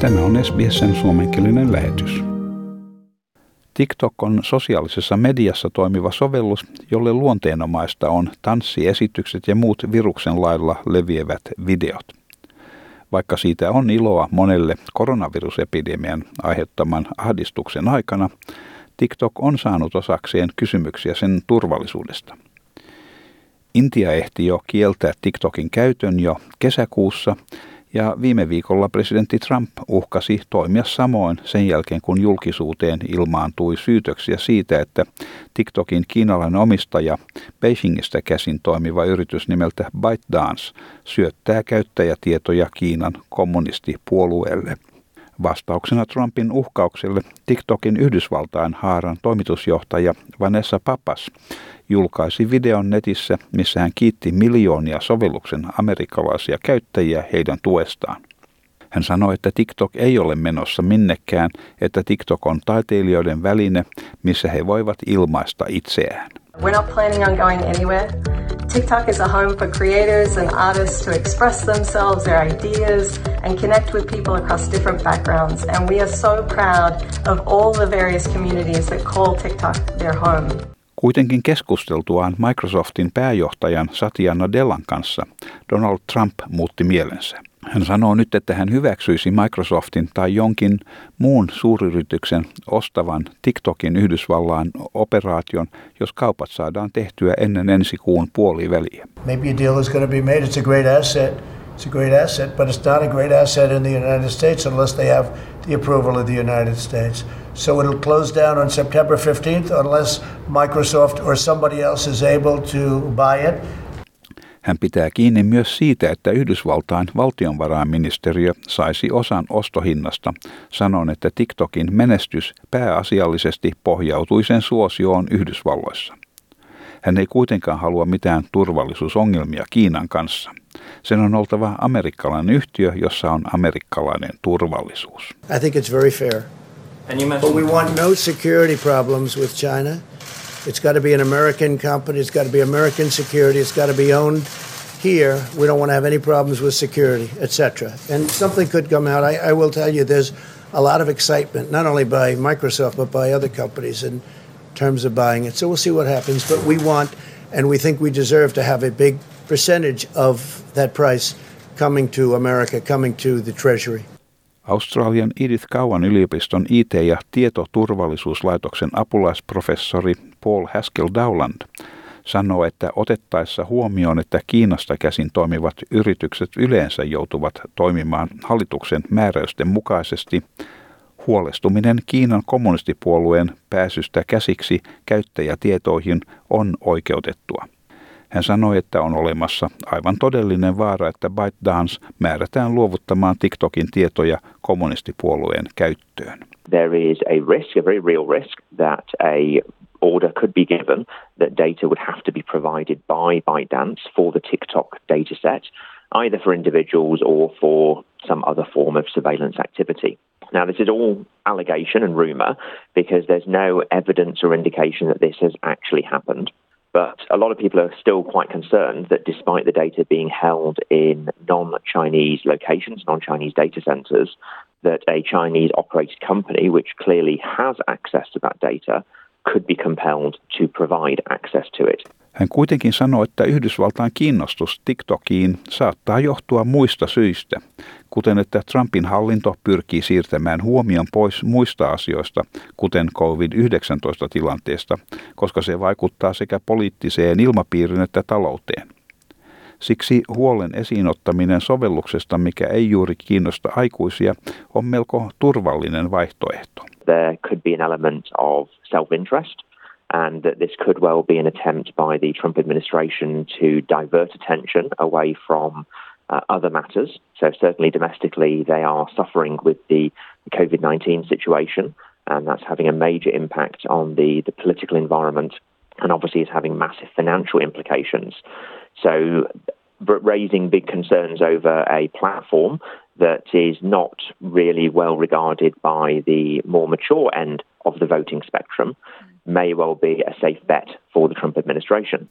Tämä on SBSn suomenkielinen lähetys. TikTok on sosiaalisessa mediassa toimiva sovellus, jolle luonteenomaista on tanssiesitykset ja muut viruksen lailla leviävät videot. Vaikka siitä on iloa monelle koronavirusepidemian aiheuttaman ahdistuksen aikana, TikTok on saanut osakseen kysymyksiä sen turvallisuudesta. Intia ehti jo kieltää TikTokin käytön jo kesäkuussa ja viime viikolla presidentti Trump uhkasi toimia samoin sen jälkeen, kun julkisuuteen ilmaantui syytöksiä siitä, että TikTokin kiinalainen omistaja Beijingistä käsin toimiva yritys nimeltä ByteDance syöttää käyttäjätietoja Kiinan kommunistipuolueelle. Vastauksena Trumpin uhkaukselle TikTokin Yhdysvaltain haaran toimitusjohtaja Vanessa Papas julkaisi videon netissä, missä hän kiitti miljoonia sovelluksen amerikkalaisia käyttäjiä heidän tuestaan. Hän sanoi, että TikTok ei ole menossa minnekään, että TikTok on taiteilijoiden väline, missä he voivat ilmaista itseään. We're not planning on going anywhere. TikTok is a home for creators and artists to express themselves, their ideas, and connect with people across different backgrounds. And we are so proud of all the various communities that call TikTok their home. Kuitenkin keskusteltuaan Microsoftin pääjohtajan Satya Nadellan kanssa Donald Trump muutti mielensä. Hän sanoo nyt, että hän hyväksyisi Microsoftin tai jonkin muun suuryrityksen ostavan TikTokin Yhdysvallaan operaation, jos kaupat saadaan tehtyä ennen ensi kuun puoliväliä. Maybe a deal is going to be made. It's a great asset. It's a great asset, but it's not a great asset in the United States unless they have the approval of the United States. So it'll close down on September 15th unless Microsoft or somebody else is able to buy it. Hän pitää kiinni myös siitä, että Yhdysvaltain valtionvarainministeriö saisi osan ostohinnasta, sanon, että TikTokin menestys pääasiallisesti pohjautui sen suosioon Yhdysvalloissa. Hän ei kuitenkaan halua mitään turvallisuusongelmia Kiinan kanssa. Sen on oltava amerikkalainen yhtiö, jossa on amerikkalainen turvallisuus. I think it's very fair. But we want no security problems with China. It's got to be an American company. It's got to be American security. It's got to be owned here. We don't want to have any problems with security, etc. And something could come out. I, I, will tell you, there's a lot of excitement, not only by Microsoft but by other companies in terms of buying it. So we'll see what happens. But we want, and we think we deserve to have a big percentage of that price coming to America, coming to the Treasury. Australian Edith Cowan yliopiston IT- ja tietoturvallisuuslaitoksen apulaisprofessori Paul Haskell Dowland sanoo, että otettaessa huomioon, että Kiinasta käsin toimivat yritykset yleensä joutuvat toimimaan hallituksen määräysten mukaisesti, huolestuminen Kiinan kommunistipuolueen pääsystä käsiksi käyttäjätietoihin on oikeutettua. Hän sanoi, että on olemassa aivan todellinen vaara, että ByteDance määrätään luovuttamaan TikTokin tietoja kommunistipuolueen käyttöön. There is a risk, a very real risk, that a order could be given that data would have to be provided by ByteDance for the TikTok data set, either for individuals or for some other form of surveillance activity. Now, this is all allegation and rumour because there's no evidence or indication that this has actually happened. But a lot of people are still quite concerned that despite the data being held in non Chinese locations, non Chinese data centers, that a Chinese operated company, which clearly has access to that data, could be compelled to provide access to it. Hän kuitenkin sanoi, että Yhdysvaltain kiinnostus TikTokiin saattaa johtua muista syistä, kuten että Trumpin hallinto pyrkii siirtämään huomion pois muista asioista, kuten COVID-19-tilanteesta, koska se vaikuttaa sekä poliittiseen ilmapiiriin että talouteen. Siksi huolen esiinottaminen sovelluksesta, mikä ei juuri kiinnosta aikuisia, on melko turvallinen vaihtoehto. There could be an element of self-interest – and that this could well be an attempt by the Trump administration to divert attention away from uh, other matters. So, certainly domestically, they are suffering with the COVID 19 situation, and that's having a major impact on the, the political environment and obviously is having massive financial implications. So, raising big concerns over a platform that is not really well regarded by the more mature end of the voting spectrum may well be a safe bet for the Trump administration.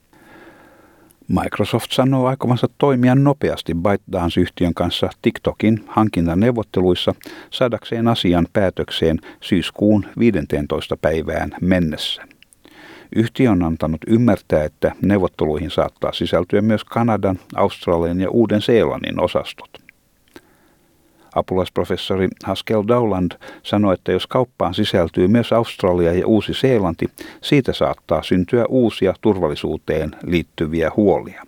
Microsoft sanoo aikovansa toimia nopeasti ByteDance-yhtiön kanssa TikTokin hankintaneuvotteluissa saadakseen asian päätökseen syyskuun 15. päivään mennessä. Yhtiö on antanut ymmärtää, että neuvotteluihin saattaa sisältyä myös Kanadan, Australian ja Uuden-Seelannin osastot. Apulaisprofessori Haskell Dowland sanoi, että jos kauppaan sisältyy myös Australia ja Uusi-Seelanti, siitä saattaa syntyä uusia turvallisuuteen liittyviä huolia.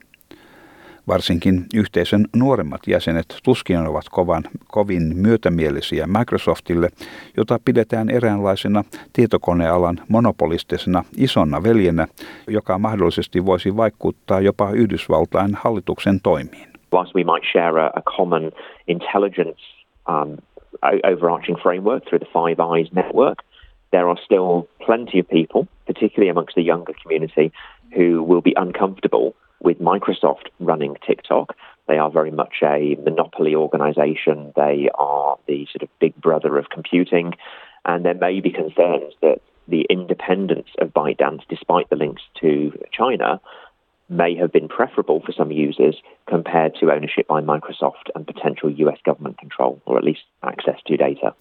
Varsinkin yhteisön nuoremmat jäsenet tuskin ovat kovan, kovin myötämielisiä Microsoftille, jota pidetään eräänlaisena tietokonealan monopolistisena isonna veljenä, joka mahdollisesti voisi vaikuttaa jopa Yhdysvaltain hallituksen toimiin. Whilst we might share a, a common intelligence um, overarching framework through the Five Eyes network, there are still plenty of people, particularly amongst the younger community, who will be uncomfortable with Microsoft running TikTok. They are very much a monopoly organization. They are the sort of big brother of computing. And there may be concerns that the independence of ByteDance, despite the links to China, may have been preferable for some users compared to ownership by Microsoft and potential US government control, or at least access to data.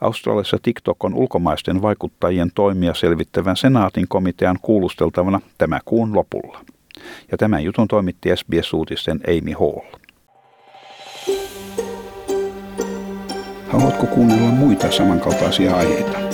Australiassa TikTok on ulkomaisten vaikuttajien toimia selvittävän senaatin komitean kuulusteltavana tämä kuun lopulla. Ja tämän jutun toimitti SBS-uutisten Amy Hall. Haluatko kuunnella muita samankaltaisia aiheita?